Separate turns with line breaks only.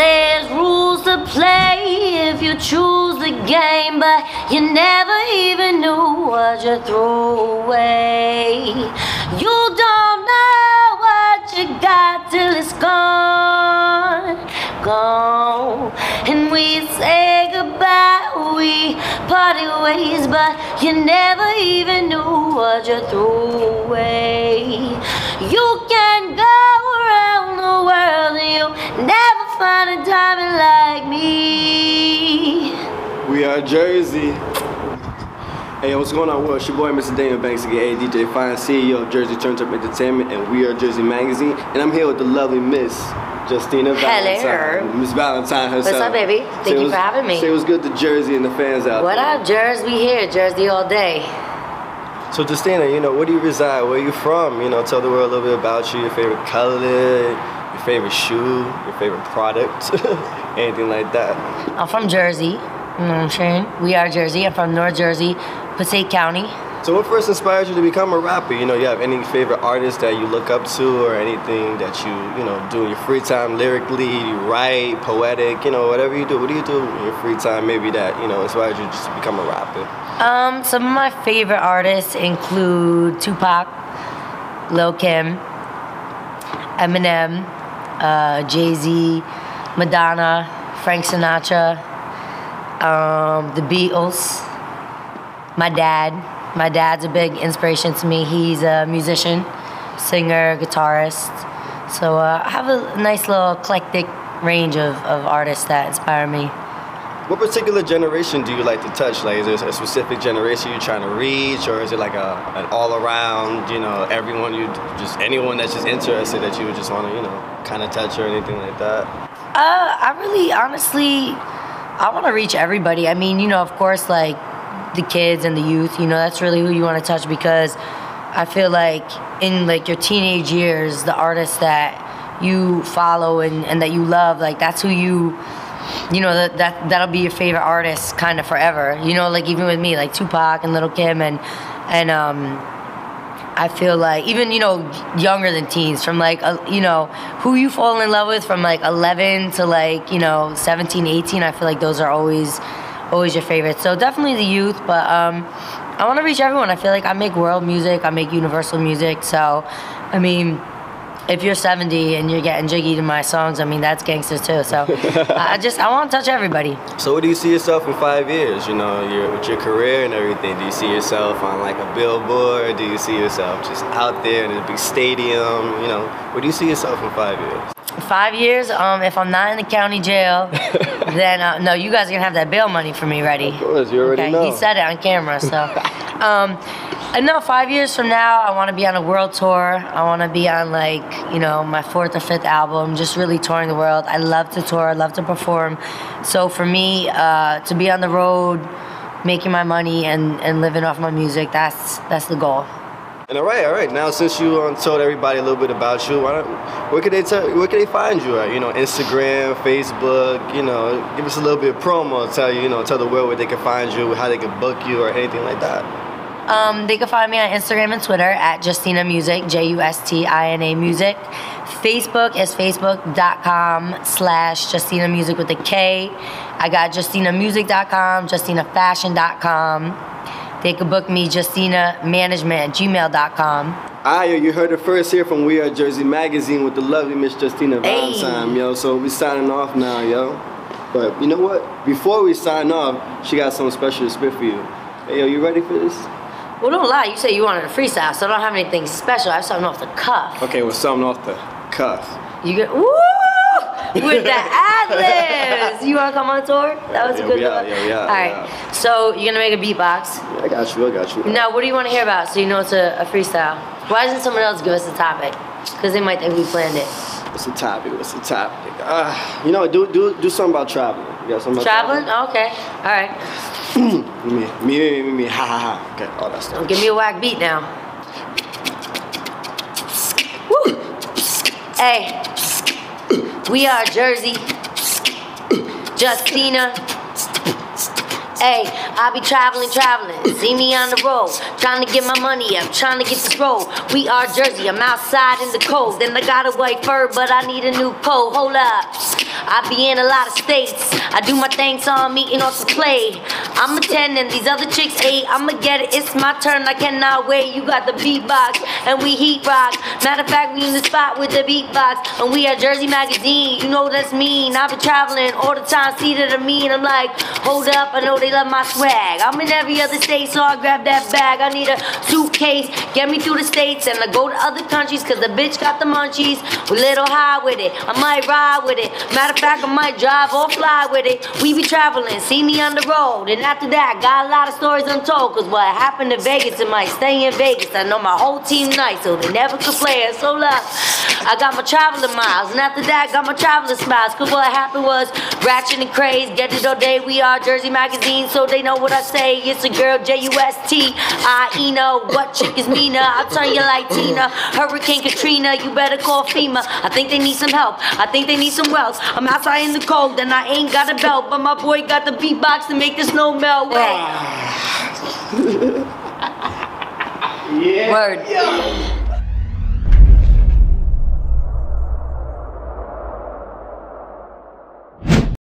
there's rules to play if you choose the game, but you never even knew what you threw away. You don't know what you got till it's gone, gone. And we say goodbye, we party ways, but you never even knew what you threw away. You can go around the world and you'll never find a diamond like me.
We are Jersey. Hey, what's going on? Well, it's your boy, Mr. Daniel Banks, aka DJ Fine, CEO of Jersey Turn Up Entertainment, and we are Jersey Magazine. And I'm here with the lovely Miss Justina
Hello.
Valentine. Miss Valentine herself.
What's up, baby? Thank
Say
you
what's-
for having me.
Say what's good to Jersey and the fans out
What
there.
up, Jersey? We here, Jersey all day.
So, Justina, you know, where do you reside? Where are you from? You know, tell the world a little bit about you, your favorite color, your favorite shoe, your favorite product, anything like that.
I'm from Jersey. You know what I'm saying? We are Jersey. I'm from North Jersey, Passaic County.
So, what first inspired you to become a rapper? You know, you have any favorite artists that you look up to, or anything that you, you know, do in your free time lyrically? You write, poetic, you know, whatever you do. What do you do in your free time? Maybe that you know inspired you just to become a rapper.
Um, some of my favorite artists include Tupac, Lil Kim, Eminem, uh, Jay Z, Madonna, Frank Sinatra, um, the Beatles, my dad. My dad's a big inspiration to me. He's a musician, singer, guitarist. So uh, I have a nice little eclectic range of, of artists that inspire me.
What particular generation do you like to touch? Like, is there a specific generation you're trying to reach, or is it like a an all around, you know, everyone you just anyone that's just interested that you would just want to, you know, kind of touch or anything like that?
Uh, I really, honestly, I want to reach everybody. I mean, you know, of course, like the kids and the youth. You know, that's really who you want to touch because I feel like in like your teenage years, the artists that you follow and, and that you love, like that's who you, you know, that, that that'll be your favorite artist kind of forever. You know, like even with me, like Tupac and Little Kim and and um. I feel like even you know younger than teens from like uh, you know who you fall in love with from like 11 to like you know 17 18 I feel like those are always always your favorites so definitely the youth but um I want to reach everyone I feel like I make world music I make universal music so I mean if you're 70 and you're getting jiggy to my songs I mean that's gangsters too so I just I want to touch everybody
So, what do you see yourself in five years? You know, your, with your career and everything. Do you see yourself on like a billboard? Do you see yourself just out there in a big stadium? You know, where do you see yourself in five years?
Five years. Um, if I'm not in the county jail, then uh, no, you guys are gonna have that bail money for me ready.
Of course, you already
okay,
know.
he said it on camera. So, um, and know five years from now, I want to be on a world tour. I want to be on like you know my fourth or fifth album, just really touring the world. I love to tour. I love to perform. So for me, uh, to be on the road, making my money and, and living off my music, that's that's the goal.
And all right, all right. Now, since you um, told everybody a little bit about you, why don't, where could they tell, where could they find you at? You know, Instagram, Facebook. You know, give us a little bit of promo. Tell you, you know, tell the world where they can find you, how they can book you, or anything like that.
Um, they can find me on Instagram and Twitter at Justina Music, J U S T I N A Music. Facebook is facebook.com slash Justina Music with a K. I got JustinaMusic.com, JustinaFashion.com. They can book me, Justina Management at gmail.com.
Ah, yo, you heard it first here from We Are Jersey Magazine with the lovely Miss Justina
Hey.
Valentine, yo. So we signing off now, yo. But you know what? Before we sign off, she got something special to spit for you. Hey, yo, you ready for this?
Well, don't lie. You said you wanted a freestyle, so I don't have anything special. I have something off the cuff.
Okay, well, something off the cuff.
You get, woo! With the ad-libs. You want to come on tour? That was
Yeah,
a good
out,
one.
yeah, out,
All
we
So you're going to make a beatbox.
I got you, I got you.
Now, what do you want to hear about so you know it's a, a freestyle? Why doesn't someone else give us a topic? Because they might think we planned it.
What's the topic? What's the topic? Ah, you know, do do do something about traveling. You got something about
Traveling? Okay. All right.
Me, me, me, me, ha ha ha. Okay, oh, all that stuff.
Don't oh, give me a whack beat now. Woo! Hey. We are Jersey. Justina. Hey, I be traveling, traveling. See me on the road, trying to get my money up, trying to get this roll. We are Jersey, I'm outside in the cold. Then I got a white fur, but I need a new coat. Hold up. I be in a lot of states. I do my thing, so I'm eating off the plate. I'm a 10 and these other chicks 8. I'ma get it, it's my turn, I cannot wait. You got the beatbox and we heat rock. Matter of fact, we in the spot with the beatbox. And we at Jersey Magazine, you know that's mean. I've been traveling all the time, see that I mean. I'm like, hold up, I know they love my swag. I'm in every other state, so I grab that bag. I need a suitcase, get me through the states, and I go to other countries, cause the bitch got the munchies. We little high with it, I might ride with it. Matter of fact, I might drive or fly with it. We be traveling, see me on the road. And after that, I got a lot of stories untold, cause what happened to Vegas, it might stay in Vegas. I know my whole team nice, so they never complain. So look, I got my traveling miles, and after that, got my traveling smiles. Cause what happened was ratchet and craze, get it all day. We are Jersey Magazine, so they know what I say. It's a girl, J U S T I E know. What chick is Mina? I'll turn you like Tina. Hurricane Katrina, you better call FEMA. I think they need some help. I think they need some wells. I'm outside in the cold, and I ain't got a belt, but my boy got the beatbox to make the snow melt.
Yeah.
Word.